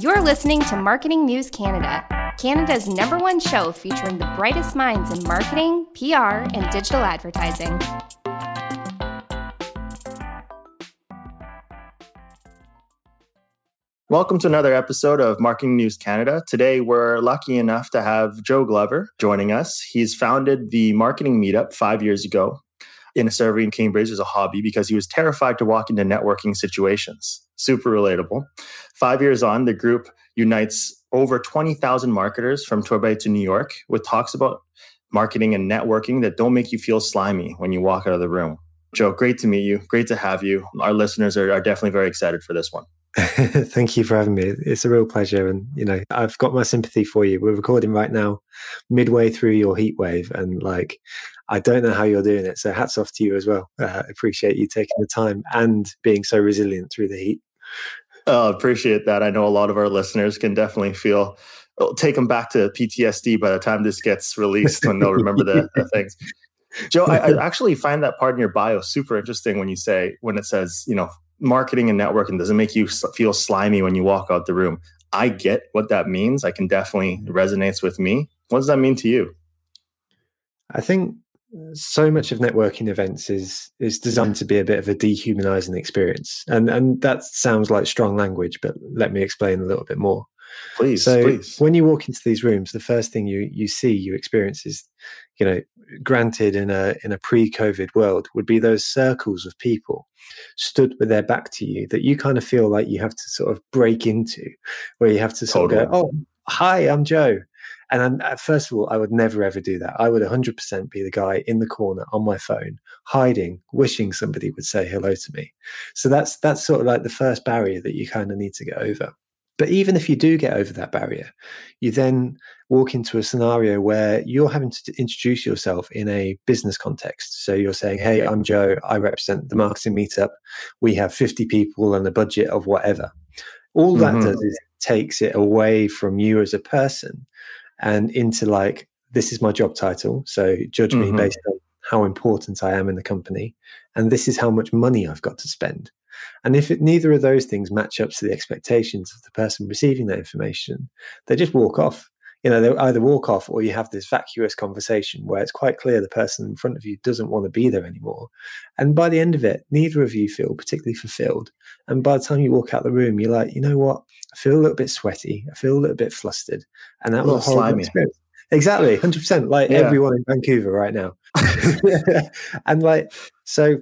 You're listening to Marketing News Canada, Canada's number one show featuring the brightest minds in marketing, PR, and digital advertising. Welcome to another episode of Marketing News Canada. Today, we're lucky enough to have Joe Glover joining us. He's founded the Marketing Meetup five years ago in a survey in Cambridge as a hobby because he was terrified to walk into networking situations. Super relatable. Five years on, the group unites over 20,000 marketers from Torbay to New York with talks about marketing and networking that don't make you feel slimy when you walk out of the room. Joe, great to meet you. Great to have you. Our listeners are, are definitely very excited for this one. Thank you for having me. It's a real pleasure. And, you know, I've got my sympathy for you. We're recording right now, midway through your heat wave. And like, I don't know how you're doing it. So hats off to you as well. Uh, appreciate you taking the time and being so resilient through the heat. Oh, appreciate that. I know a lot of our listeners can definitely feel it'll take them back to PTSD by the time this gets released when they'll remember the, the things. Joe, I, I, actually find that part in your bio super interesting when you say when it says, you know, marketing and networking doesn't make you feel slimy when you walk out the room. I get what that means. I can definitely resonates with me. What does that mean to you? I think so much of networking events is is designed to be a bit of a dehumanizing experience and and that sounds like strong language but let me explain a little bit more please so please. when you walk into these rooms the first thing you you see you experience is you know granted in a in a pre-covid world would be those circles of people stood with their back to you that you kind of feel like you have to sort of break into where you have to sort totally. of go oh hi i'm joe and uh, first of all, I would never ever do that. I would 100% be the guy in the corner on my phone, hiding, wishing somebody would say hello to me. So that's that's sort of like the first barrier that you kind of need to get over. But even if you do get over that barrier, you then walk into a scenario where you're having to introduce yourself in a business context. So you're saying, Hey, I'm Joe. I represent the marketing meetup. We have 50 people and a budget of whatever. All that mm-hmm. does is takes it away from you as a person and into like this is my job title so judge mm-hmm. me based on how important i am in the company and this is how much money i've got to spend and if it, neither of those things match up to the expectations of the person receiving that information they just walk off you know they either walk off or you have this vacuous conversation where it's quite clear the person in front of you doesn't want to be there anymore and by the end of it neither of you feel particularly fulfilled and by the time you walk out the room you're like you know what I feel a little bit sweaty. I feel a little bit flustered, and that was horrible slimy. experience. Exactly, hundred percent. Like yeah. everyone in Vancouver right now, and like so.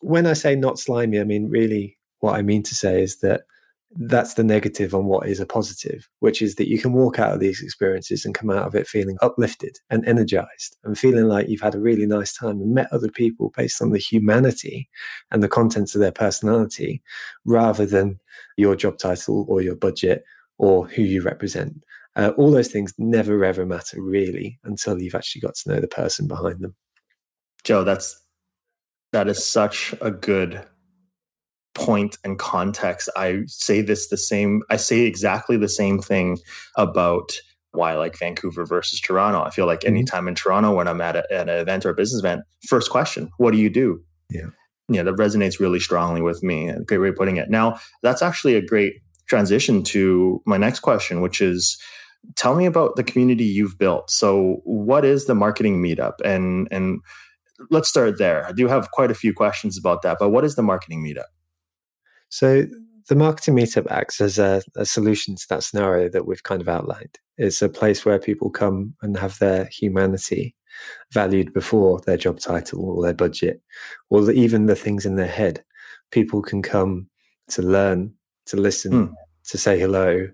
When I say not slimy, I mean really what I mean to say is that that's the negative on what is a positive, which is that you can walk out of these experiences and come out of it feeling uplifted and energized and feeling like you've had a really nice time and met other people based on the humanity and the contents of their personality rather than your job title or your budget or who you represent. Uh, all those things never ever matter really until you've actually got to know the person behind them. Joe, that's that is such a good point and context, I say this the same, I say exactly the same thing about why I like Vancouver versus Toronto. I feel like mm-hmm. anytime in Toronto when I'm at, a, at an event or a business event, first question, what do you do? Yeah. Yeah, that resonates really strongly with me. Great way of putting it. Now, that's actually a great transition to my next question, which is tell me about the community you've built. So, what is the marketing meetup? And and let's start there. I do have quite a few questions about that, but what is the marketing meetup? So the marketing meetup acts as a, a, solution to that scenario that we've kind of outlined. It's a place where people come and have their humanity valued before their job title or their budget, or even the things in their head. People can come to learn, to listen, mm. to say hello.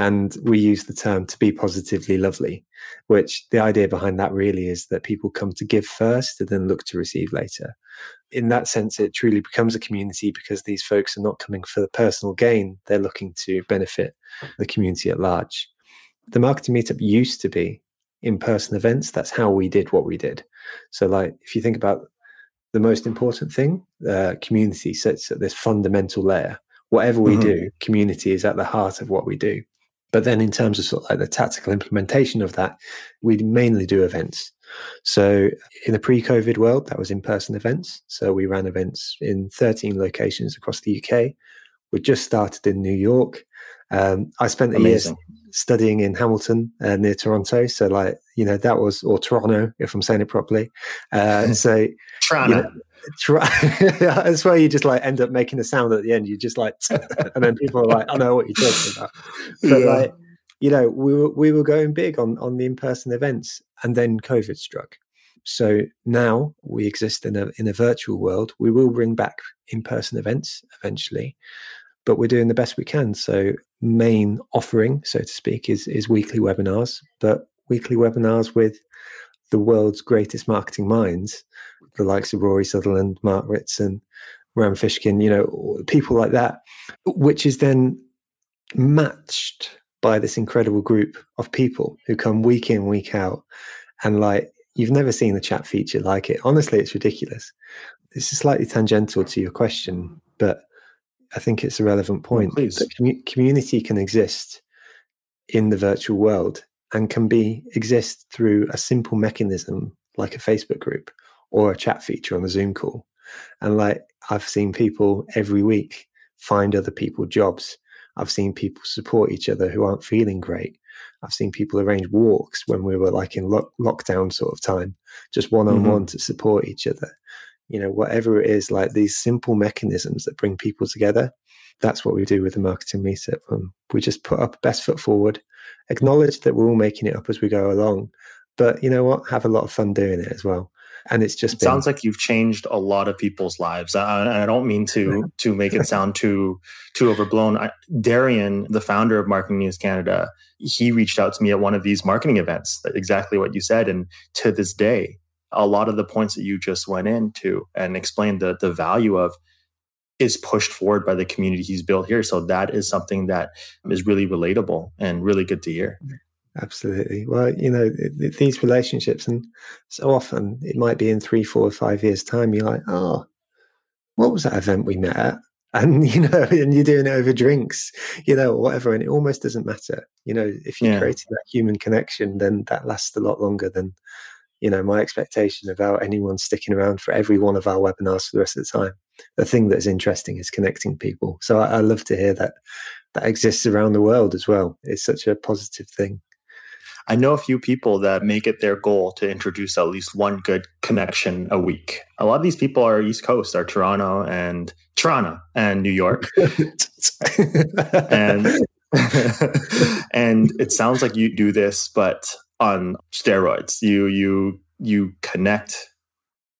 And we use the term to be positively lovely, which the idea behind that really is that people come to give first and then look to receive later in that sense, it truly becomes a community because these folks are not coming for the personal gain. They're looking to benefit the community at large. The marketing meetup used to be in person events. That's how we did what we did. So, like, if you think about the most important thing, uh, community sits at this fundamental layer. Whatever we mm-hmm. do, community is at the heart of what we do. But then, in terms of sort of like the tactical implementation of that, we mainly do events. So, in the pre COVID world, that was in person events. So, we ran events in 13 locations across the UK. We just started in New York. Um, I spent a Amazing. Studying in Hamilton uh, near Toronto. So, like, you know, that was, or Toronto, if I'm saying it properly. Uh, so, Toronto. You know, that's where you just like end up making a sound at the end. You just like, and then people are like, I know what you're talking about. But Yeah. like, you know, we were, we were going big on, on the in-person events and then COVID struck. So now we exist in a, in a virtual world. We will bring back in-person events eventually, but we're doing the best we can. So main offering, so to speak, is, is weekly webinars, but weekly webinars with the world's greatest marketing minds, the likes of Rory Sutherland, Mark Ritson, Rand Fishkin, you know, people like that, which is then matched by this incredible group of people who come week in, week out. And like, you've never seen a chat feature like it. Honestly, it's ridiculous. This is slightly tangential to your question, but I think it's a relevant oh, point. please. That commu- community can exist in the virtual world and can be exist through a simple mechanism like a Facebook group or a chat feature on a Zoom call. And like I've seen people every week find other people jobs. I've seen people support each other who aren't feeling great. I've seen people arrange walks when we were like in lock- lockdown sort of time, just one on mm-hmm. one to support each other. You know, whatever it is, like these simple mechanisms that bring people together. That's what we do with the marketing meetup. Um, we just put up best foot forward, acknowledge that we're all making it up as we go along, but you know what? Have a lot of fun doing it as well. And it's just It been, sounds like you've changed a lot of people's lives. I, I don't mean to to make it sound too too overblown. I, Darian, the founder of Marketing News Canada, he reached out to me at one of these marketing events. Exactly what you said, and to this day, a lot of the points that you just went into and explained the the value of is pushed forward by the community he's built here. So that is something that is really relatable and really good to hear. Absolutely. Well, you know, th- th- these relationships, and so often it might be in three, four, five years' time, you're like, oh, what was that event we met at? And, you know, and you're doing it over drinks, you know, or whatever. And it almost doesn't matter. You know, if you're Yeah. creating that human connection, then that lasts a lot longer than, you know, my expectation about anyone sticking around for every one of our webinars for the rest of the time. The thing that's interesting is connecting people. So I, I love to hear that that exists around the world as well. It's such a positive thing. I know a few people that make it their goal to introduce at least one good connection a week. A lot of these people are East Coast, are Toronto and Toronto and New York. and and it sounds like you do this but on steroids. You you you connect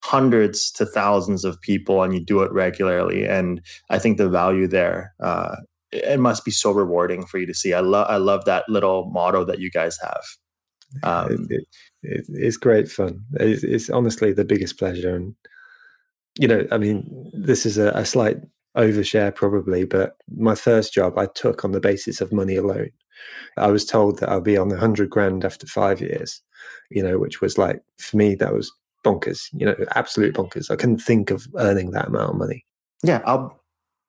hundreds to thousands of people and you do it regularly and I think the value there uh it must be so rewarding for you to see. I love I love that little motto that you guys have. Um, it, it, it's great fun. It's, it's, honestly the biggest pleasure, and you know, I mean, this is a, a, slight overshare probably, but my first job I took on the basis of money alone. I was told that I'll be on the hundred grand after five years, you know, which was like for me that was bonkers. You know, absolute bonkers. I couldn't think of earning that amount of money. Yeah, I'll,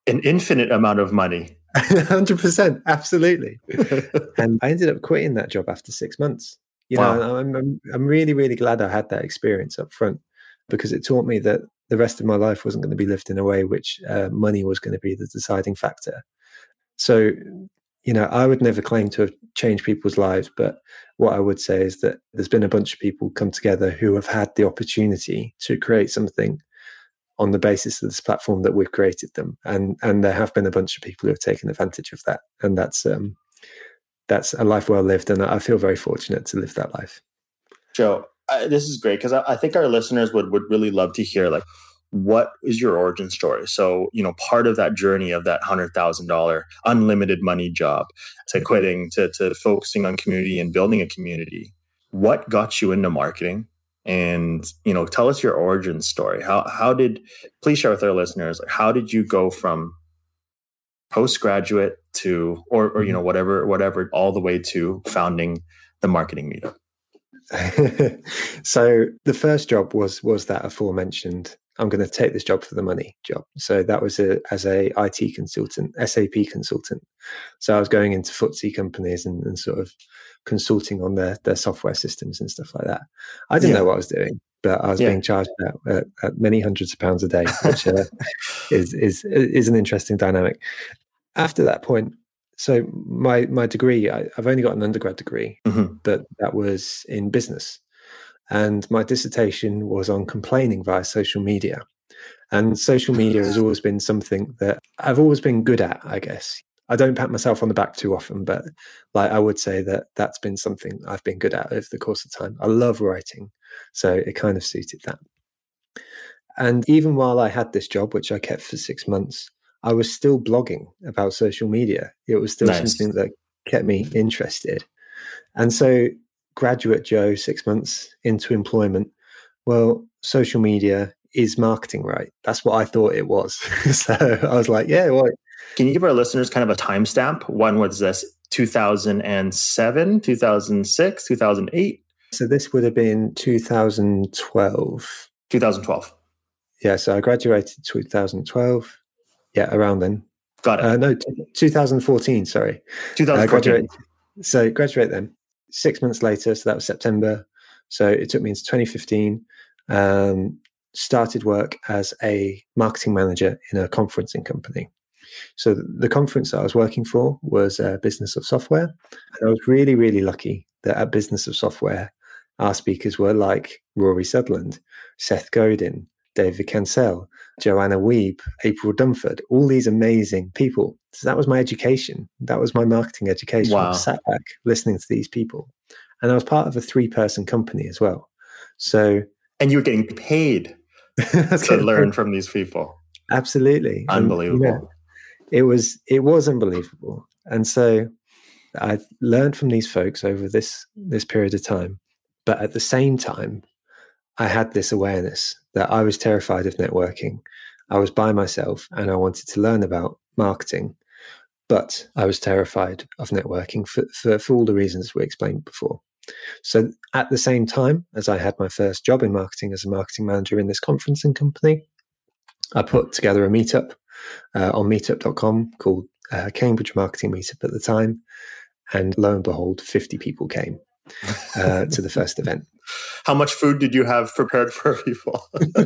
an infinite amount of money. Hundred percent, absolutely. and I ended up quitting that job after six months. You wow. know, I'm, I'm I'm really really glad I had that experience up front because it taught me that the rest of my life wasn't going to be lived in a way which uh, money was going to be the deciding factor. So, you know, I would never claim to have changed people's lives, but what I would say is that there's been a bunch of people come together who have had the opportunity to create something on the basis of this platform that we've created them. And and there have been a bunch of people who have taken advantage of that. And that's um that's a life well lived and i feel very fortunate to live that life. Joe I, this is great because I, I think our listeners would would really love to hear like what is your origin story? So you know part of that journey of that hundred thousand dollar unlimited money job to quitting to to focusing on community and building a community what got you into marketing? And you know tell us your origin story. How how did please share with our listeners like how did you go from postgraduate to or or you know mm-hmm. whatever whatever all the way to founding the marketing meetup? So the first job was was that aforementioned i'm going to take this job for the money job so that was a, as a it consultant sap consultant so i was going into FTSE companies and, and sort of consulting on their their software systems and stuff like that. I didn't yeah. know what I was doing, but I was yeah. being charged at, at, at, many hundreds of pounds a day, which uh, is is is an interesting dynamic. After that point, so my my degree, I, have only got an undergrad degree, Mhm. but that was in business, and my dissertation was on complaining via social media. And social media has always been something that I've always been good at, I guess. I don't pat myself on the back too often, but like I would say that that's been something I've been good at over the course of time. I love writing, so it kind of suited that. And even while I had this job, which I kept for six months, I was still blogging about social media. It was still Nice. something that kept me interested. And so, graduate Joe, six months into employment, well, social media is marketing, right? That's what I thought it was. so I was like, yeah, well, Can you give our listeners kind of a timestamp? When was this? 2007, 2006, 2008, so this would have been 2012. 2012. Yeah, so I graduated 2012. Yeah, around then. Got it. Uh, no, t- 2014, sorry. I 2014. graduated. So graduate then. Six months later, so that was September. So it took me into 2015. Um, started work as a marketing manager in a conferencing company. So the conference that I was working for was uh, Business of Software, and I was really, really lucky that at Business of Software, our speakers were like Rory Sutherland, Seth Godin, David Cancel, Joanna Wiebe, April Dunford, all these amazing people. So that was my education. That was my marketing education. I Wow. sat back listening to these people. And I was part of a three person company as well. So and you were getting paid to learn from these people. Absolutely. And, Unbelievable. yeah, it was it was unbelievable. And so I learned from these folks over this this period of time. But at the same time, I had this awareness that I was terrified of networking. I was by myself and I wanted to learn about marketing. But I was terrified of networking for, for, for all the reasons we explained before. So at the same time as I had my first job in marketing as a marketing manager in this conferencing company, I put together a meetup uh, on meetup.com called uh, Cambridge Marketing Meetup at the time. And lo and behold, 50 people came uh, to the first event. How much food did you have prepared for people?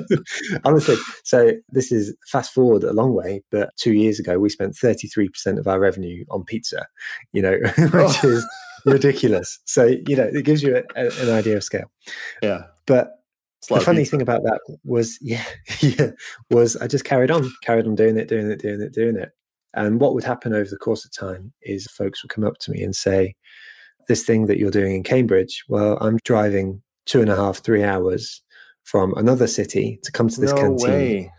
Honestly, so this is fast forward a long way, but two years ago, we spent 33% of our revenue on pizza, you know, which Oh. is ridiculous. So, you know, it gives you a, a, an idea of scale. yeah. But It's a lot the funny pizza. thing about that was yeah yeah was i just carried on carried on doing it doing it doing it doing it and what would happen over the course of time is folks would come up to me and say this thing that you're doing in cambridge well i'm driving two and a half three hours from another city to come to this no canteen way.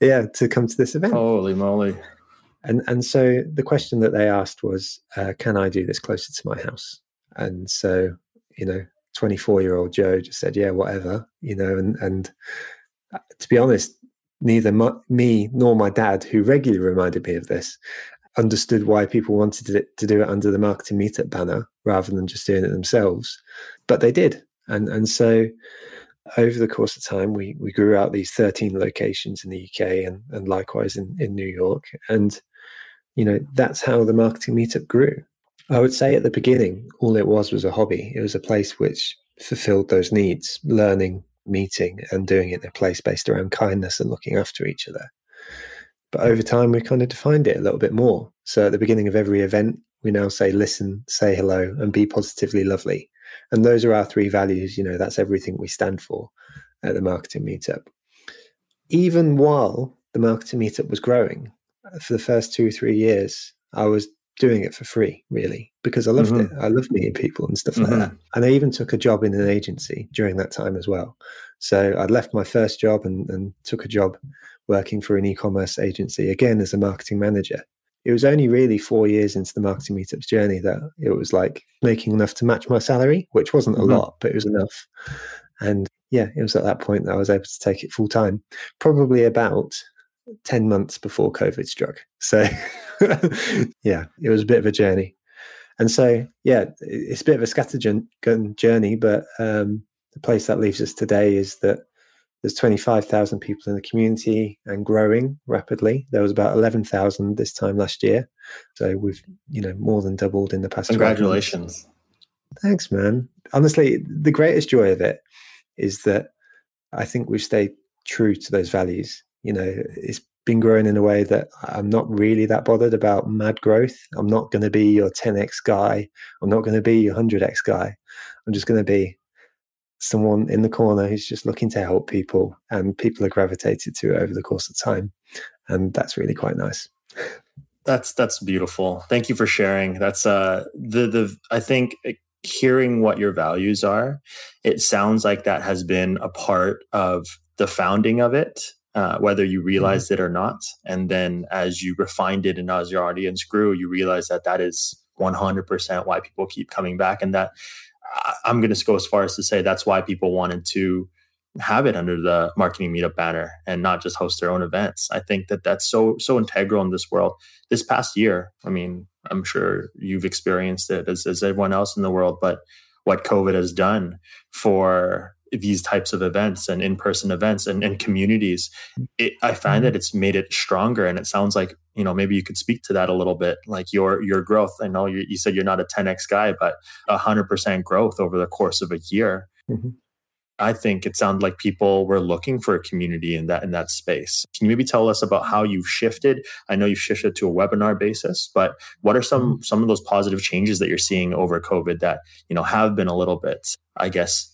yeah to come to this event Holy moly. and and so the question that they asked was uh, can i do this closer to my house and so you know 24 year old joe just said yeah whatever you know and and uh, to be honest neither my, me nor my dad who regularly reminded me of this understood why people wanted it, to do it under the marketing meetup banner rather than just doing it themselves. But they did. And and so over the course of time we we grew out these 13 locations in the uk and and likewise in in new york. And you know that's how the marketing meetup grew. I would say at the beginning all it was was a hobby. It was a place which fulfilled those needs learning meeting and doing it in a place based around kindness and looking after each other but over time we kind of defined it a little bit more. So at the beginning of every event we now say listen say hello and be positively lovely. And those are our three values you know that's everything we stand for at the marketing meetup. Even while the marketing meetup was growing for the first two three years i was doing it for free really because i loved Mhm. it. I loved meeting people and stuff like Mhm. that. And i even took a job in an agency during that time as well. So i'd left my first job and, and took a job working for an e-commerce agency again as a marketing manager. It was only really four years into the marketing meetups journey that it was like making enough to match my salary which wasn't a Mhm. lot but it was enough. And yeah it was at that point that i was able to take it full time probably about 10 months before covid struck. So yeah it was a bit of a journey. And so yeah it's a bit of a scattergun journey but um, the place that leaves us today is that there's 25,000 people in the community and growing rapidly. There was about 11,000 this time last year. So we've, you know, more than doubled in the past Congratulations. Thanks, man. Honestly, the greatest joy of it is that I think we've stayed true to those values. You know, it's been growing in a way that I'm not really that bothered about mad growth. I'm not going to be your 10x guy. I'm not going to be your 100x guy. I'm just going to be someone in the corner who's just looking to help people, and people are gravitated to it over the course of time, and that's really quite nice. That's that's beautiful. Thank you for sharing. That's uh the the I think hearing what your values are, it sounds like that has been a part of the founding of it uh, whether you mm-hmm. realized mm-hmm. it or not. And then as you refined it and as your audience grew, you realize that that is 100% why people keep coming back. And that I'm going to go as far as to say that's why people wanted to have it under the marketing meetup banner and not just host their own events. I think that that's so so integral in this world. This past year, I mean, I'm sure you've experienced it as, as everyone else in the world, but what COVID has done for these types of events and in-person events and, and communities it, i find mm-hmm. that it's made it stronger and it sounds like you know maybe you could speak to that a little bit like your your growth i know you, you said you're not a 10x guy but 100% growth over the course of a year mm-hmm. i think it sounded like people were looking for a community in that in that space can you maybe tell us about how you've shifted i know you've shifted to a webinar basis but what are some mm-hmm. some of those positive changes that you're seeing over covid that you know have been a little bit i guess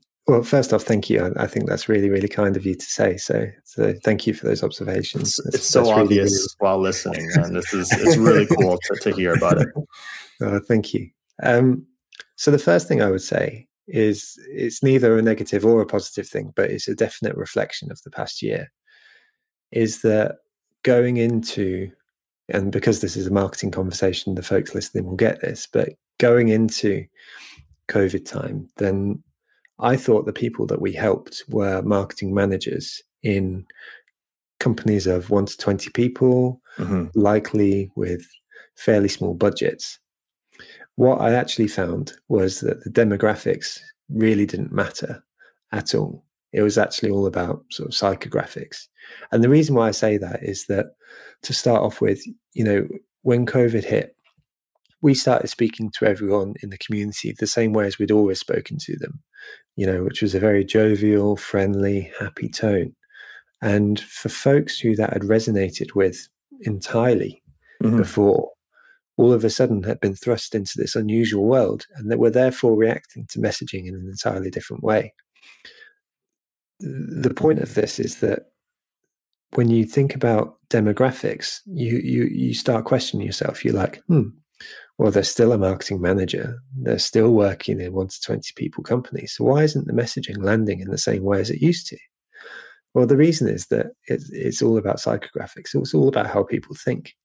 Well, first off, thank you. I, I, think that's really, really kind of you to say. So, so thank you for those observations. It's, it's so obvious really, while listening, and this is it's really cool to, to, hear about it. Oh, thank you. Um, so, the first thing I would say is it's neither a negative or a positive thing, but it's a definite reflection of the past year. Is that going into, and because this is a marketing conversation, the folks listening will get this, but going into COVID time, then I thought the people that we helped were marketing managers in companies of one to 20 people, mm-hmm. likely with fairly small budgets. What I actually found was that the demographics really didn't matter at all. It was actually all about sort of psychographics. And the reason why I say that is that to start off with, you know, when COVID hit, we started speaking to everyone in the community the same way as we'd always spoken to them you know, which was a very jovial, friendly, happy tone. And for folks who that had resonated with entirely mm-hmm. before, all of a sudden had been thrust into this unusual world and that were therefore reacting to messaging in an entirely different way. The point of this is that when you think about demographics, you you you start questioning yourself. You're like, hmm, Well, they're still a marketing manager. They're still working in one to 20 people companies. So why isn't the messaging landing in the same way as it used to? Well, the reason is that it's, it's all about psychographics. It's all about how people think.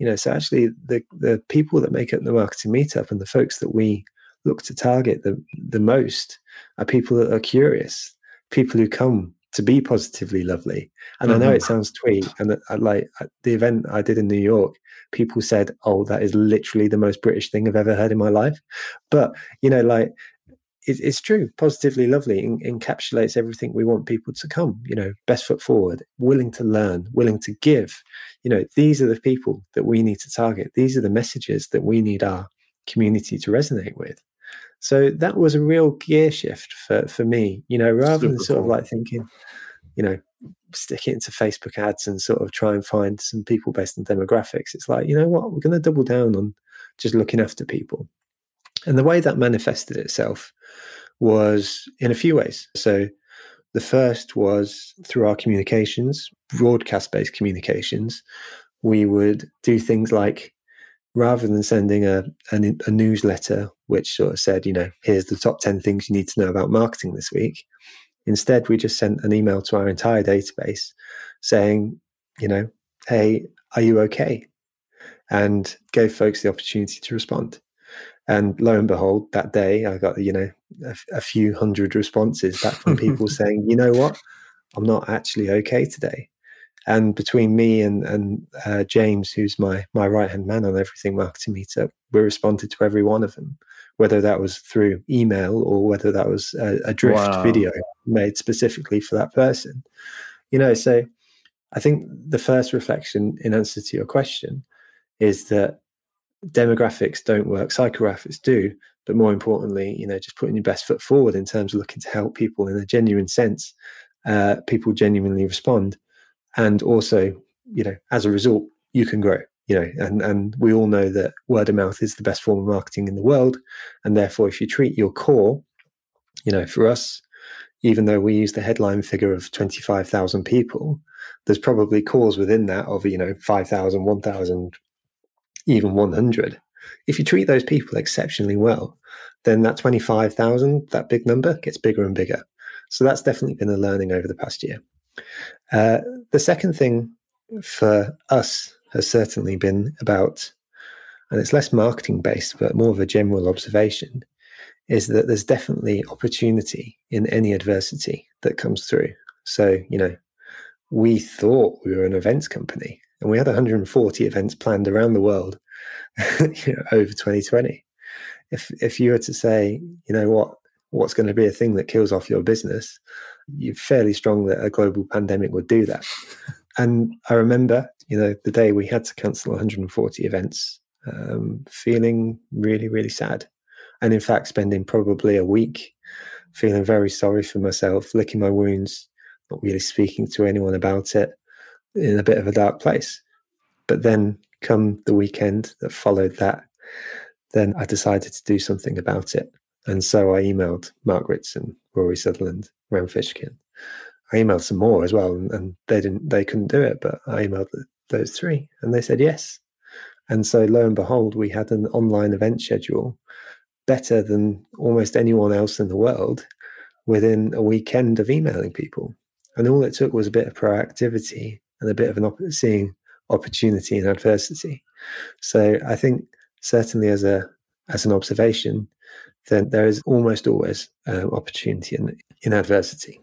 You know, so actually the, the people that make up the marketing meetup and the folks that we look to target the, the most are people that are curious, people who come to be positively lovely. And mm-hmm. I know mm-hmm. it sounds twee, and I, like the event I did in New York, people said, "Oh, that is literally the most British thing I've ever heard in my life." But you know, like it, it's true. Positively lovely in, encapsulates everything we want people to come. You know, best foot forward, willing to learn, willing to give. You know, these are the people that we need to target. These are the messages that we need our community to resonate with. So that was a real gear shift for, for me, you know, rather Super than sort cool. of like thinking, you know, stick it into Facebook ads and sort of try and find some people based on demographics. It's like, you know what, we're going to double down on just looking after people. And the way that manifested itself was in a few ways. So the first was through our communications, broadcast based communications. We would do things like rather than sending a, a, a newsletter which sort of said, you know, here's the top 10 things you need to know about marketing this week. Instead, we just sent an email to our entire database saying, you know, hey, are you okay? And gave folks the opportunity to respond. And lo and behold, that day I got, you know, a, a few hundred responses back from people saying, you know what? I'm not actually okay today. And between me and and uh, James, who's my my right hand man on everything marketing meetup, we responded to every one of them, whether that was through email or whether that was a, a drift wow. video made specifically for that person. You know, so I think the first reflection in answer to your question is that demographics don't work, psychographics do, but more importantly, you know, just putting your best foot forward in terms of looking to help people in a genuine sense, uh, people genuinely respond and also you know as a result you can grow you know and and we all know that word of mouth is the best form of marketing in the world. And therefore if you treat your core you know for us even though we use the headline figure of 25,000 people there's probably cores within that of you know 5,000 1,000 even 100 if you treat those people exceptionally well then that 25,000 that big number gets bigger and bigger. So that's definitely been a learning over the past year. Uh, the second thing for us has certainly been about, and it's less marketing based, but more of a general observation, is that there's definitely opportunity in any adversity that comes through. So, you know, we thought we were an events company and we had 140 events planned around the world you know, over 2020. If if you were to say, you know what, what's going to be a thing that kills off your business, you're fairly strong that a global pandemic would do that. and I remember, you know, the day we had to cancel 140 events, um, feeling really, really sad. And in fact, spending probably a week feeling very sorry for myself, licking my wounds, not really speaking to anyone about it, in a bit of a dark place. But then, come the weekend that followed that, then I decided to do something about it. And so I emailed Mark Ritson, Rory Sutherland, Rand Fishkin. I emailed some more as well, and, and, they didn't, they couldn't do it, but I emailed those three, and they said yes. And so, lo and behold, we had an online event schedule better than almost anyone else in the world within a weekend of emailing people. And all it took was a bit of proactivity and a bit of an op- seeing opportunity in adversity. So I think certainly as a as an observation, then there is almost always uh, opportunity in, in adversity.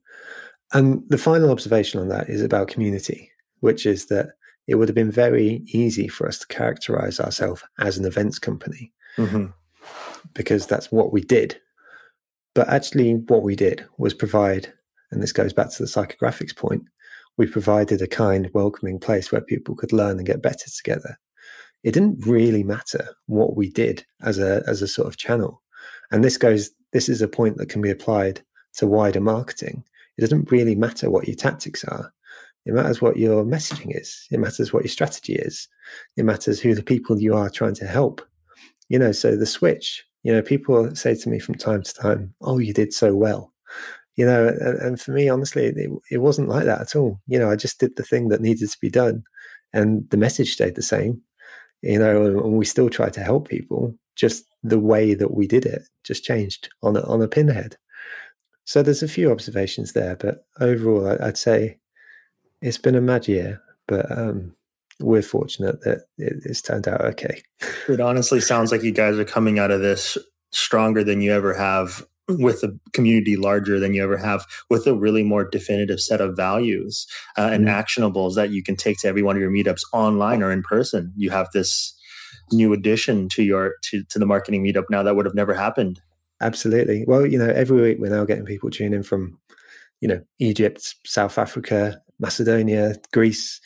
And the final observation on that is about community, which is that it would have been very easy for us to characterize ourselves as an events company mm-hmm. because that's what we did. But actually, what we did was provide, and this goes back to the psychographics point, we provided a kind, welcoming place where people could learn and get better together. It didn't really matter what we did as a as a sort of channel. And this goes, this is a point that can be applied to wider marketing. It doesn't really matter what your tactics are. It matters what your messaging is. It matters what your strategy is. It matters who the people you are trying to help. You know, so the switch, you know, people say to me from time to time, Oh, you did so well. You know, and, and for me, honestly, it, it wasn't like that at all. You know, I just did the thing that needed to be done and the message stayed the same you know, and we still try to help people. Just the way that we did it just changed on a, on a pinhead. So there's a few observations there, but overall, I'd say it's been a mad year, but um, we're fortunate that it's turned out okay. It honestly sounds like you guys are coming out of this stronger than you ever have with a community larger than you ever have with a really more definitive set of values uh, and mm-hmm. actionables that you can take to every one of your meetups online or in person you have this new addition to your to, to the marketing meetup now that would have never happened absolutely well you know every week we're now getting people tuning in from you know egypt south africa macedonia greece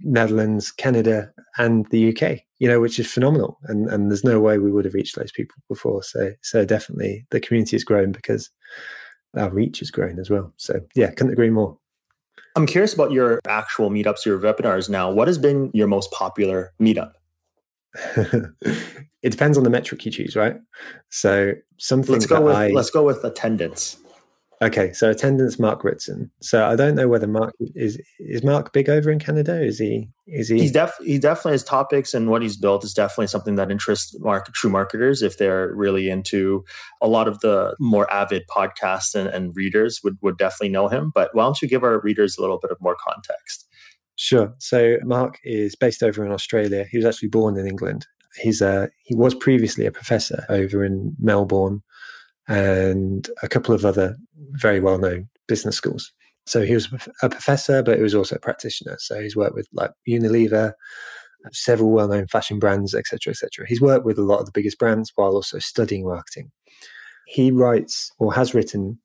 netherlands canada and the uk you know, which is phenomenal. And and there's no way we would have reached those people before. So so definitely the community has grown because our reach has grown as well. So yeah, couldn't agree more. I'm curious about your actual meetups, your webinars now. What has been your most popular meetup? it depends on the metric you choose, right? So something let's go with I, let's go with attendance. Okay, so attendance, Mark Ritson. So I don't know whether Mark is is Mark big over in Canada. Is he? Is he? He's def he definitely his topics and what he's built is definitely something that interests market true marketers if they're really into a lot of the more avid podcasts and, and readers would would definitely know him. But why don't you give our readers a little bit of more context? Sure. So Mark is based over in Australia. He was actually born in England. He's a he was previously a professor over in Melbourne and a couple of other very well known business schools. So he was a professor, but he was also a practitioner. So he's worked with like Unilever, several well known fashion brands, etc., etc. He's worked with a lot of the biggest brands while also studying marketing. He writes or has written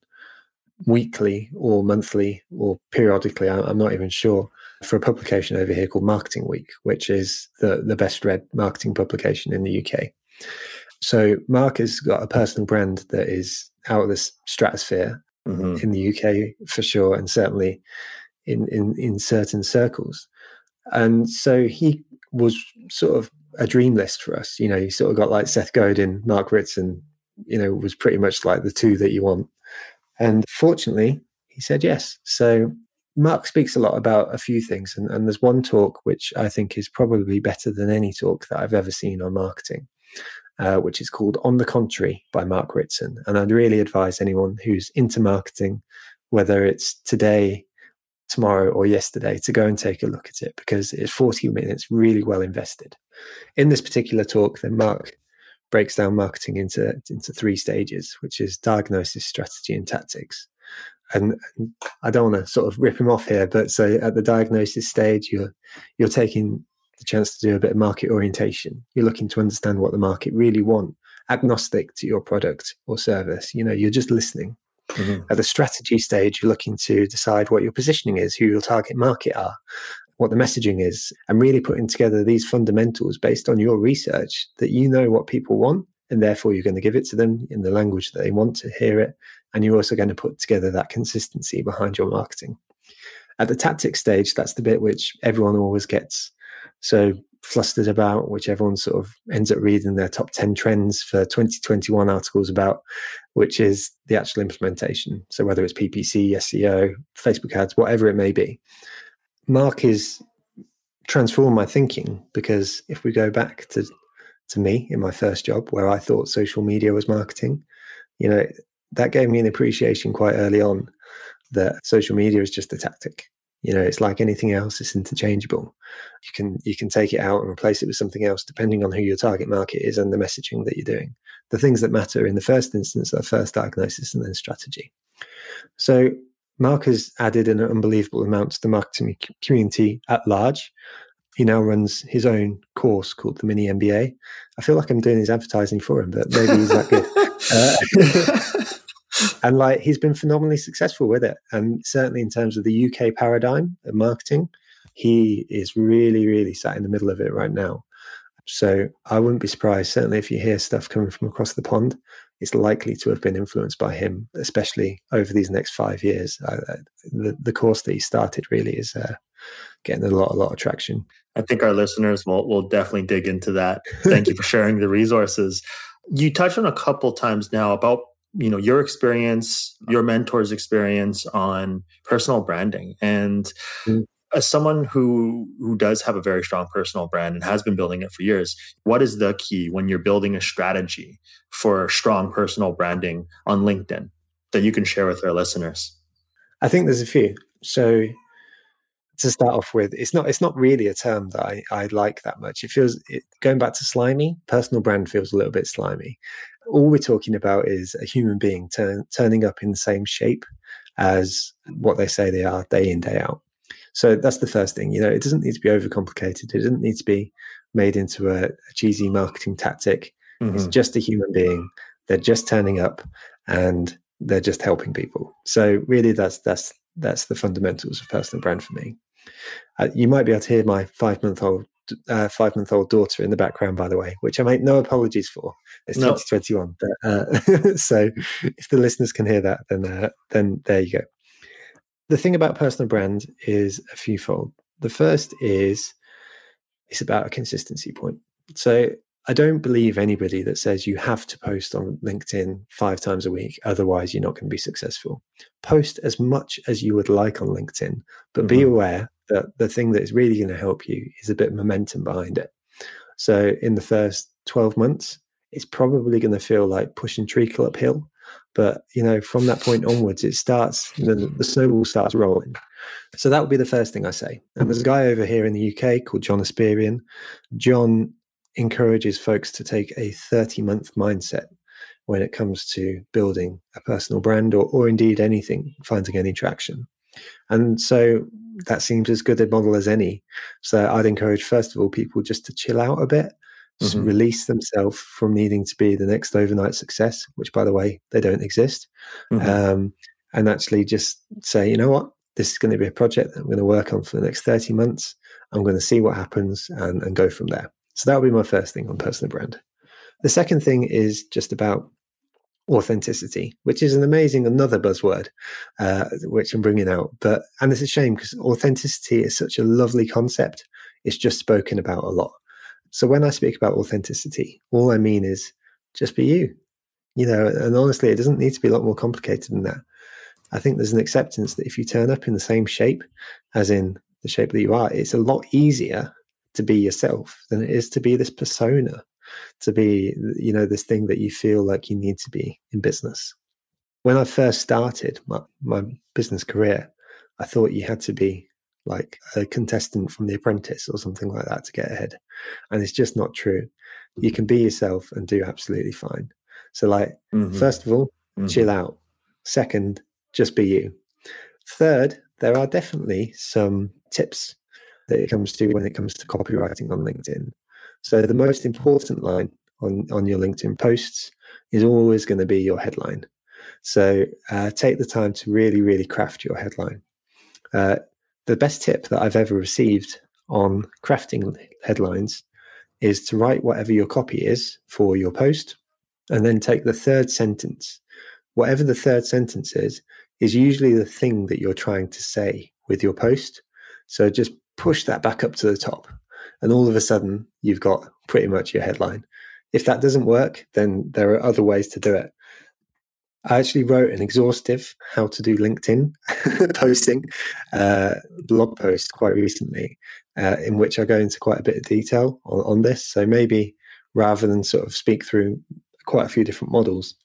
weekly or monthly or periodically, I'm not even sure, for a publication over here called Marketing Week, which is the, the best read marketing publication in the UK. So Mark has got a personal brand that is out of the stratosphere mm-hmm. in the UK for sure, and certainly in, in in certain circles. And so he was sort of a dream list for us. You know, you sort of got like Seth Godin, Mark Ritson, you know, was pretty much like the two that you want. And fortunately, he said yes. So Mark speaks a lot about a few things, and, and there's one talk which I think is probably better than any talk that I've ever seen on marketing uh, which is called On the Contrary by Mark Ritson. And I'd really advise anyone who's into marketing, whether it's today, tomorrow, or yesterday, to go and take a look at it because it's 40 minutes really well invested. In this particular talk, then Mark breaks down marketing into, into three stages, which is diagnosis, strategy, and tactics. And, I don't want to sort of rip him off here, but so at the diagnosis stage, you're you're taking the chance to do a bit of market orientation. You're looking to understand what the market really want, agnostic to your product or service. You know, you're just listening. Mm-hmm. At the strategy stage, you're looking to decide what your positioning is, who your target market are, what the messaging is, and really putting together these fundamentals based on your research that you know what people want, and therefore you're going to give it to them in the language that they want to hear it. And you're also going to put together that consistency behind your marketing. At the tactic stage, that's the bit which everyone always gets so flustered about, which everyone sort of ends up reading their top 10 trends for 2021 articles about, which is the actual implementation. So whether it's PPC, SEO, Facebook ads, whatever it may be. Mark is transformed my thinking because if we go back to to me in my first job where I thought social media was marketing, you know, that gave me an appreciation quite early on that social media is just a tactic you know it's like anything else it's interchangeable. You can you can take it out and replace it with something else depending on who your target market is and the messaging that you're doing. The things that matter in the first instance are first diagnosis and then strategy. So mark has added an unbelievable amount to the marketing community at large. He now runs his own course called the mini mba i feel like i'm doing his advertising for him but maybe he's that good. Uh, and like he's been phenomenally successful with it. And certainly in terms of the UK paradigm of marketing, he is really, really sat in the middle of it right now. So I wouldn't be surprised, certainly if you hear stuff coming from across the pond, it's likely to have been influenced by him, especially over these next five years. Uh, the, the course that he started really is uh, getting a lot, a lot of traction. I think our listeners will, will definitely dig into that. Thank you for sharing the resources. You touched on a couple times now about you know your experience your mentor's experience on personal branding and mm. as someone who who does have a very strong personal brand and has been building it for years, what is the key when you're building a strategy for strong personal branding on LinkedIn that you can share with our listeners? I think there's a few. So to start off with, it's not it's not really a term that I, I like that much. It feels it, going back to slimy. Personal brand feels a little bit slimy. All we're talking about is a human being turn, turning up in the same shape as what they say they are day in day out. So that's the first thing. You know, it doesn't need to be overcomplicated. It doesn't need to be made into a, a cheesy marketing tactic. Mm-hmm. It's just a human being. They're just turning up and they're just helping people. So really, that's that's that's the fundamentals of personal brand for me. Uh, you might be able to hear my five month old uh, five month old daughter in the background, by the way, which I make no apologies for. It's no. 2021, but uh, so if the listeners can hear that, then uh, then there you go. The thing about personal brand is a fewfold. The first is it's about a consistency point. So I don't believe anybody that says you have to post on LinkedIn five times a week, otherwise you're not going to be successful. Post as much as you would like on LinkedIn, but mm-hmm. be aware that the thing that is really going to help you is a bit of momentum behind it. So in the first 12 months, it's probably going to feel like pushing treacle uphill. But you know, from that point onwards, it starts the, the snowball starts rolling. So that would be the first thing I say. And there's a guy over here in the UK called Jon Espirian. Jon encourages folks to take a 30 month mindset when it comes to building a personal brand or, or indeed anything, finding any traction. And so that seems as good a model as any. So I'd encourage, first of all, people just to chill out a bit, just mm-hmm. release themselves from needing to be the next overnight success, which, by the way, they don't exist. Mm-hmm. Um, and actually just say, you know what, this is going to be a project that I'm going to work on for the next 30 months. I'm going to see what happens and, and go from there. So that would be my first thing on personal brand. The second thing is just about authenticity, which is an amazing another buzzword, uh, which I'm bringing out. But and it's a shame because authenticity is such a lovely concept. It's just spoken about a lot. So when I speak about authenticity, all I mean is just be you. You know, and honestly, it doesn't need to be a lot more complicated than that. I think there's an acceptance that if you turn up in the same shape, as in the shape that you are, it's a lot easier to be yourself than it is to be this persona, to be, you know, this thing that you feel like you need to be in business. When I first started my, my business career, I thought you had to be like a contestant from The Apprentice or something like that to get ahead. And it's just not true. You can be yourself and do absolutely fine. So, like, mm-hmm. first of all, mm-hmm. chill out. Second, just be you. Third, there are definitely some tips that it comes to when it comes to copywriting on LinkedIn. So the most important line on, on your LinkedIn posts is always going to be your headline. So uh, take the time to really, really craft your headline. Uh, the best tip that I've ever received on crafting headlines is to write whatever your copy is for your post and then take the third sentence. Whatever the third sentence is, is usually the thing that you're trying to say with your post. So just push that back up to the top. And all of a sudden, you've got pretty much your headline. If that doesn't work, then there are other ways to do it. I actually wrote an exhaustive how to do LinkedIn posting uh, blog post quite recently, uh, in which I go into quite a bit of detail on, on this. So maybe rather than sort of speak through quite a few different models,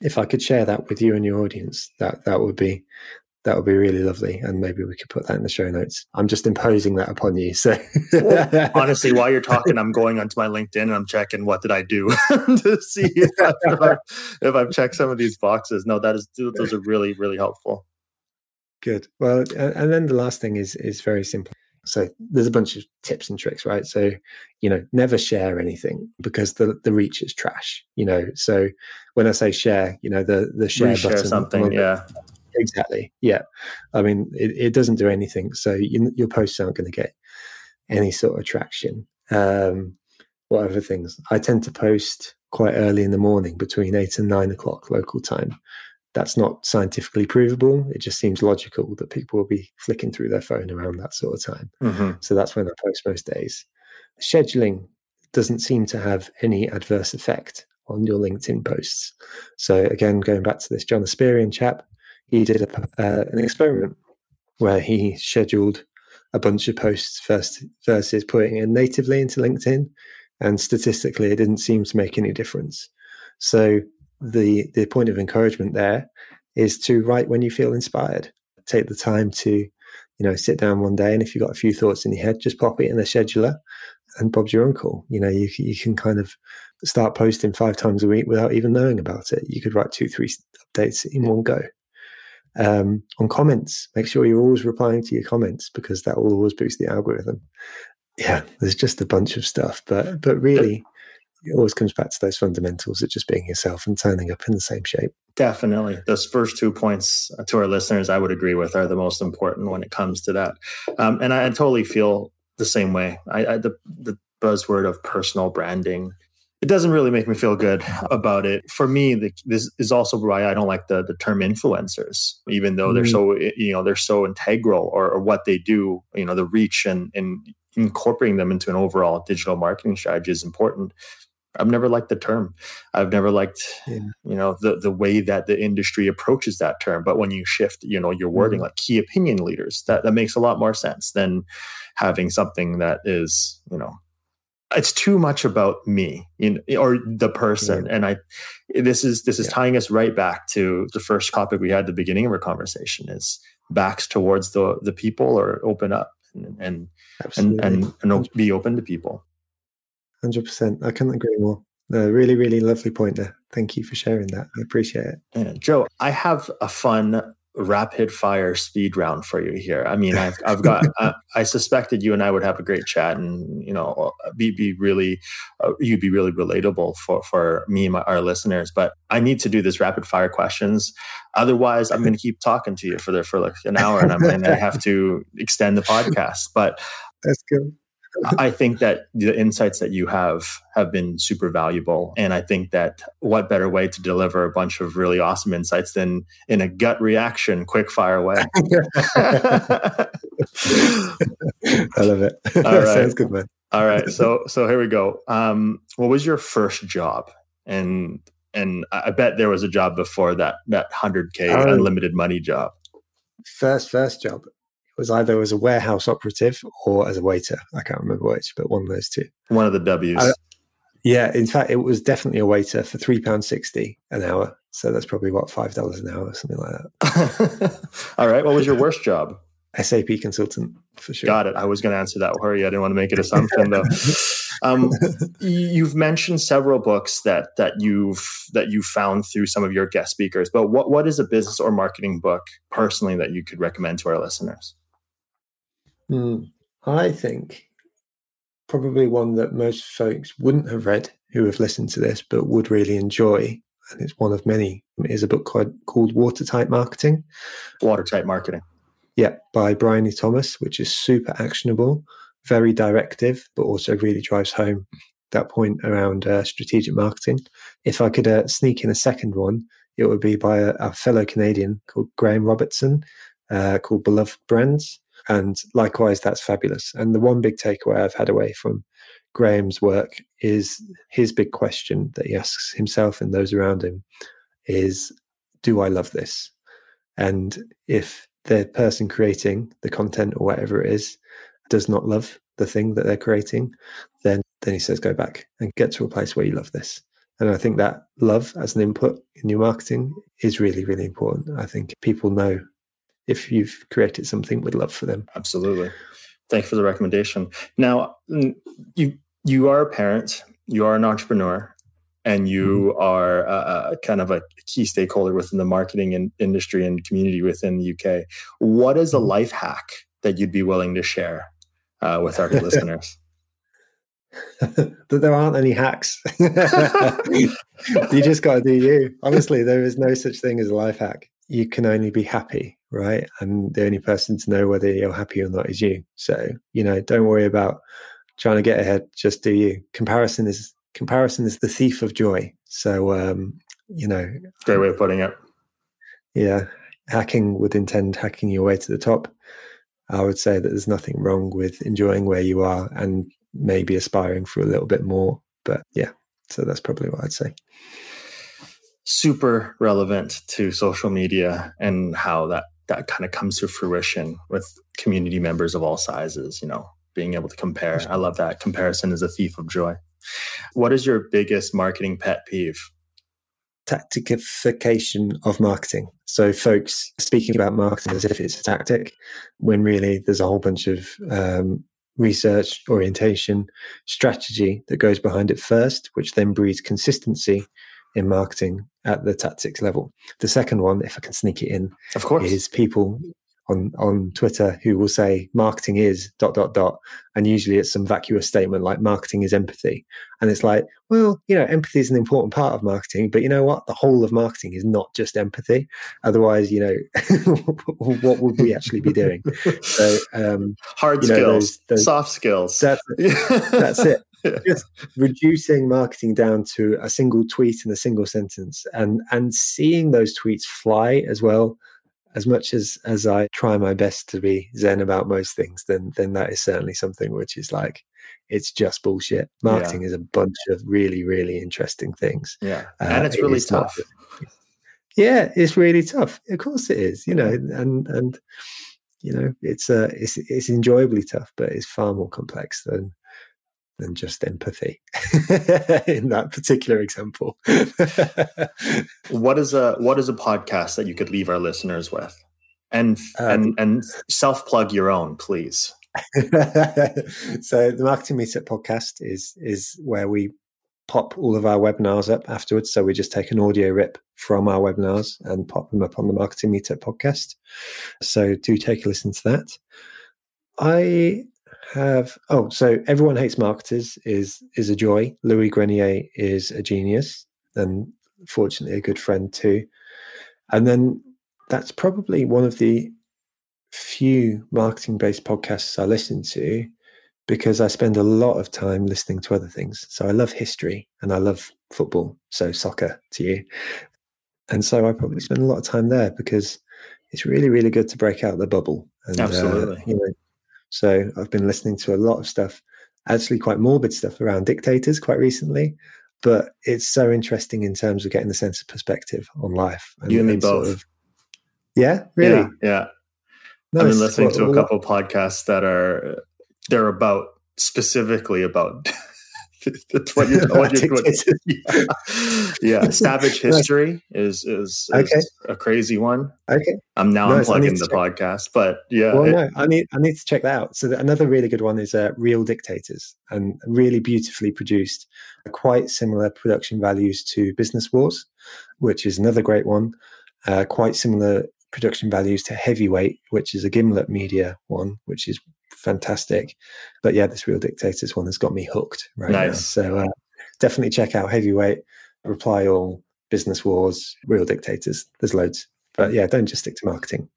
if I could share that with you and your audience, that that would be that would be really lovely and maybe we could put that in the show notes. I'm just imposing that upon you so. Honestly while you're talking i'm going onto my linkedin and i'm checking what did i do to see if I've, if, I've, checked some of these boxes. No that is those are really really helpful. Good. Well and then the last thing is is very simple. So there's a bunch of tips and tricks right? So you know never share anything because the the reach is trash you know? So when i say share you know the the share Reshare button. something yeah exactly. Yeah. I mean, it, it doesn't do anything. So you, your posts aren't going to get any sort of traction. Um, whatever things. I tend to post quite early in the morning between eight and nine o'clock local time. That's not scientifically provable. It just seems logical that people will be flicking through their phone around that sort of time. Mm-hmm. So that's when I post most days. Scheduling doesn't seem to have any adverse effect on your LinkedIn posts. So again, going back to this Jon Espirian chap, he did a, uh, an experiment where he scheduled a bunch of posts first versus putting it natively into LinkedIn. And statistically, it didn't seem to make any difference. So the the point of encouragement there is to write when you feel inspired. Take the time to, you know, sit down one day, and if you've got a few thoughts in your head, just pop it in the scheduler, and Bob's your uncle. You know, you you can kind of start posting five times a week without even knowing about it. You could write two, three updates in one go. Um, on comments, make sure you're always replying to your comments because that will always boost the algorithm. Yeah, there's just a bunch of stuff, but but really, it always comes back to those fundamentals of just being yourself and turning up in the same shape. Definitely. Those first two points to our listeners, I would agree with, are the most important when it comes to that. Um, and I, I, totally feel the same way. I, I, the, the buzzword of personal branding it doesn't really make me feel good about it. For me, the, this is also why I don't like the the term influencers, even though they're mm-hmm. so you know they're so integral or, or, what they do. You know, the reach and and incorporating them into an overall digital marketing strategy is important. I've never liked the term. I've never liked, yeah. you know, the the way that the industry approaches that term. But when you shift, you know, your wording mm. like key opinion leaders, that that makes a lot more sense than having something that is, you know, it's too much about me you know, or the person. Yeah. and i this is this is yeah. tying us right back to the first topic we had at the beginning of our conversation is backs towards the the people or open up and and and, and, and, be open to people. 100% i couldn't agree more. A really really lovely point there. Thank you for sharing that. I appreciate it. Yeah. joe i have a fun rapid fire speed round for you here. I mean, I've, I've got, I, I, suspected you and I would have a great chat and, you know, be, be really, uh, you'd be really relatable for, for me and my, our listeners. But I need to do this rapid fire questions. Otherwise, I'm going to keep talking to you for the, for like an hour and I'm going to have to extend the podcast. But that's good. I think that the insights that you have have been super valuable. And I think that what better way to deliver a bunch of really awesome insights than in a gut reaction, quick fire way. I love it. All right. Sounds good, man. All right. So so here we go. Um, what was your first job? And and I bet there was a job before that that 100k oh. unlimited money job. First first job was either as a warehouse operative or as a waiter. I can't remember which, but one of those two. One of the W's. I, yeah, in fact, it was definitely a waiter for three pounds sixty an hour. So that's probably what five dollars an hour, or something like that. All right. What was your worst job? SAP consultant for sure. Got it. I was going to answer that. Hurry! I didn't want to make it assumption though. Um, you've mentioned several books that that you've that you found through some of your guest speakers, but what what is a business or marketing book personally that you could recommend to our listeners? Mm, I think probably one that most folks wouldn't have read who have listened to this, but would really enjoy. And it's one of many. is a book called, called Watertight Marketing. Watertight Marketing. Yeah, by Bryony Thomas, which is super actionable, very directive, but also really drives home that point around uh, strategic marketing. If I could uh, sneak in a second one, it would be by a, a fellow Canadian called Graham Robertson, uh, called Beloved Brands. And likewise, that's fabulous. And the one big takeaway I've had away from Graham's work is his big question that he asks himself and those around him is Do I love this? And if the person creating the content or whatever it is does not love the thing that they're creating, then then he says go back and get to a place where you love this. And I think that love as an input in your marketing is really, really important. I think people know if you've created something with love for them. Absolutely. Thank you for the recommendation. Now, you you are a parent, you are an entrepreneur, and you mm-hmm. are a, a kind of a key stakeholder within the marketing and industry and community within the UK. What is a mm-hmm. life hack that you'd be willing to share uh, with our listeners? that there aren't any hacks. you just got to do you. Honestly, there is no such thing as a life hack. You can only be happy right? And the only person to know whether you're happy or not is you. So, you know, don't worry about trying to get ahead, just do you. Comparison is comparison is the thief of joy. So um, you know Great way of putting it. Yeah. Hacking would intend hacking your way to the top. I would say that there's nothing wrong with enjoying where you are and maybe aspiring for a little bit more. But yeah, so that's probably what I'd say super relevant to social media and how that that kind of comes to fruition with community members of all sizes, you know, being able to compare. I love that. Comparison is a thief of joy. What is your biggest marketing pet peeve? Tactification of marketing. So, folks speaking about marketing as if it's a tactic, when really there's a whole bunch of um, research, orientation, strategy that goes behind it first, which then breeds consistency in marketing at the tactics level. The second one, if I can sneak it in, of course, is people on on Twitter who will say marketing is dot dot dot, and usually it's some vacuous statement like marketing is empathy, and it's like, well, you know, empathy is an important part of marketing, but you know what? The whole of marketing is not just empathy. Otherwise, you know, what would we actually be doing? So, um, hard skills, know, those, those, soft skills. That's, that's it. Just reducing marketing down to a single tweet and a single sentence, and and seeing those tweets fly as well as much as as I try my best to be zen about most things, then then that is certainly something which is like it's just bullshit. Marketing yeah. is a bunch of really really interesting things. Yeah, uh, and it's really it tough. Not, yeah, it's really tough. Of course it is. You know, and and you know it's uh it's it's enjoyably tough, but it's far more complex than than just empathy in that particular example. what is a what is a podcast that you could leave our listeners with? And um, and and self plug your own, please. so the marketing meetup podcast is is where we pop all of our webinars up afterwards. So we just take an audio rip from our webinars and pop them up on the marketing meetup podcast. So do take a listen to that. I have oh so everyone hates marketers is is a joy. Louis grenier is a genius and fortunately a good friend too. And then that's probably one of the few marketing based podcasts i listen to because i spend a lot of time listening to other things. So i love history and i love football so soccer to you. And so i probably spend a lot of time there because it's really really good to break out the bubble and absolutely. uh, you know so I've been listening to a lot of stuff, actually quite morbid stuff around dictators quite recently. But it's so interesting in terms of getting the sense of perspective on life. And, you and me both. Sort of, yeah, really. Yeah. yeah. I've been listening to a couple podcasts that are they're about specifically about That's what you're, what you're yeah. yeah. Savage History is, is, is okay. a crazy one. Okay. I'm now nice. unplugging the podcast, but yeah. Well, it, no, I need I need to check that out. So another really good one is uh, Real Dictators, and really beautifully produced, quite similar production values to Business Wars, which is another great one. Uh, quite similar production values to Heavyweight, which is a Gimlet Media one, which is fantastic. But yeah, this Real Dictators one has got me hooked right nice. now. So uh, definitely check out Heavyweight, Reply All, Business Wars, Real Dictators. There's loads. But yeah, don't just stick to marketing.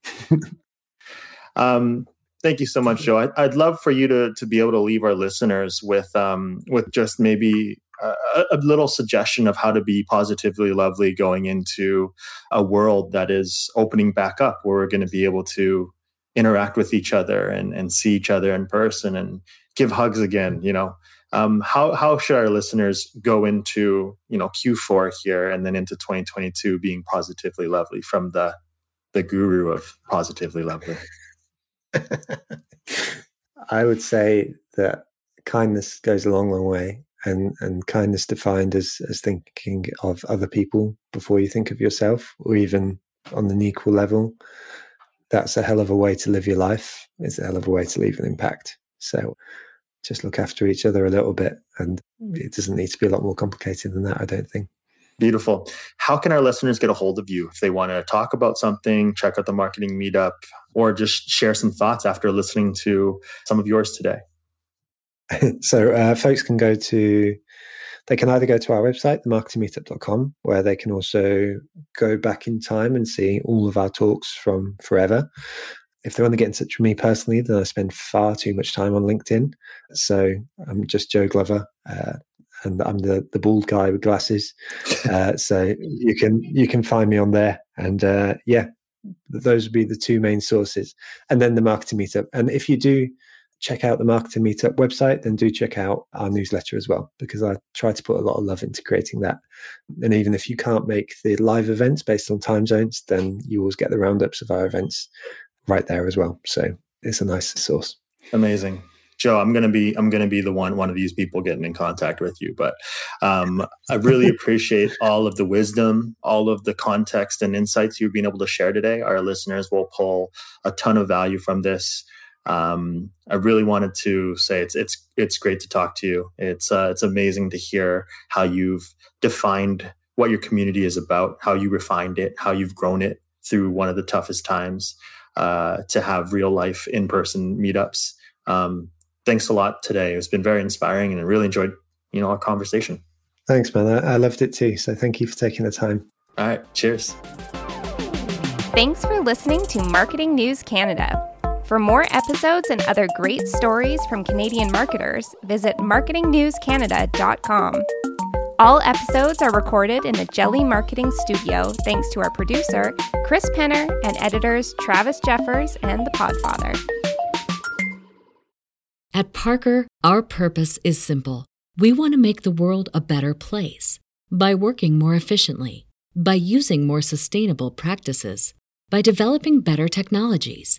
um, thank you so much, Joe. I, would love for you to to be able to leave our listeners with um, with just maybe a, a, little suggestion of how to be positively lovely going into a world that is opening back up, where we're going to be able to interact with each other and, and see each other in person and give hugs again you know? Um, how how should our listeners go into you know q4 here and then into 2022 being positively lovely from the the guru of positively lovely? I would say that kindness goes a long long way and and kindness defined as as thinking of other people before you think of yourself or even on an equal level that's a hell of a way to live your life. It's a hell of a way to leave an impact. So just look after each other a little bit. And it doesn't need to be a lot more complicated than that, I don't think. Beautiful. How can our listeners get a hold of you if they want to talk about something, check out the marketing meetup, or just share some thoughts after listening to some of yours today? so, uh, folks can go to they can either go to our website, themarketingmeetup.com, where they can also go back in time and see all of our talks from forever. If they want to get in touch with me personally, then I spend far too much time on LinkedIn. So I'm just Joe Glover. Uh, and I'm the, the bald guy with glasses. Uh, so you can you can find me on there. And uh, yeah, those would be the two main sources. And then the marketing meetup. And if you do check out the Marketing Meetup website, then do check out our newsletter as well, because I try to put a lot of love into creating that. And even if you can't make the live events based on time zones, then you always get the roundups of our events right there as well. So it's a nice source. Amazing. Joe, I'm gonna be I'm gonna be the one one of these people getting in contact with you. But um, I really appreciate all of the wisdom, all of the context and insights you've been able to share today. Our listeners will pull a ton of value from this. Um, I really wanted to say it's it's it's great to talk to you. It's uh, it's amazing to hear how you've defined what your community is about, how you refined it, how you've grown it through one of the toughest times. Uh, to have real life in person meetups. Um, thanks a lot today. It's been very inspiring and I really enjoyed, you know, our conversation. Thanks, man. I, I loved it too. So thank you for taking the time. All right. Cheers. Thanks for listening to Marketing News Canada. For more episodes and other great stories from Canadian marketers, visit marketingnewscanada.com. All episodes are recorded in the Jelly Marketing Studio thanks to our producer, Chris Penner, and editors Travis Jeffers and The Podfather. At Parker, our purpose is simple. We want to make the world a better place by working more efficiently, by using more sustainable practices, by developing better technologies.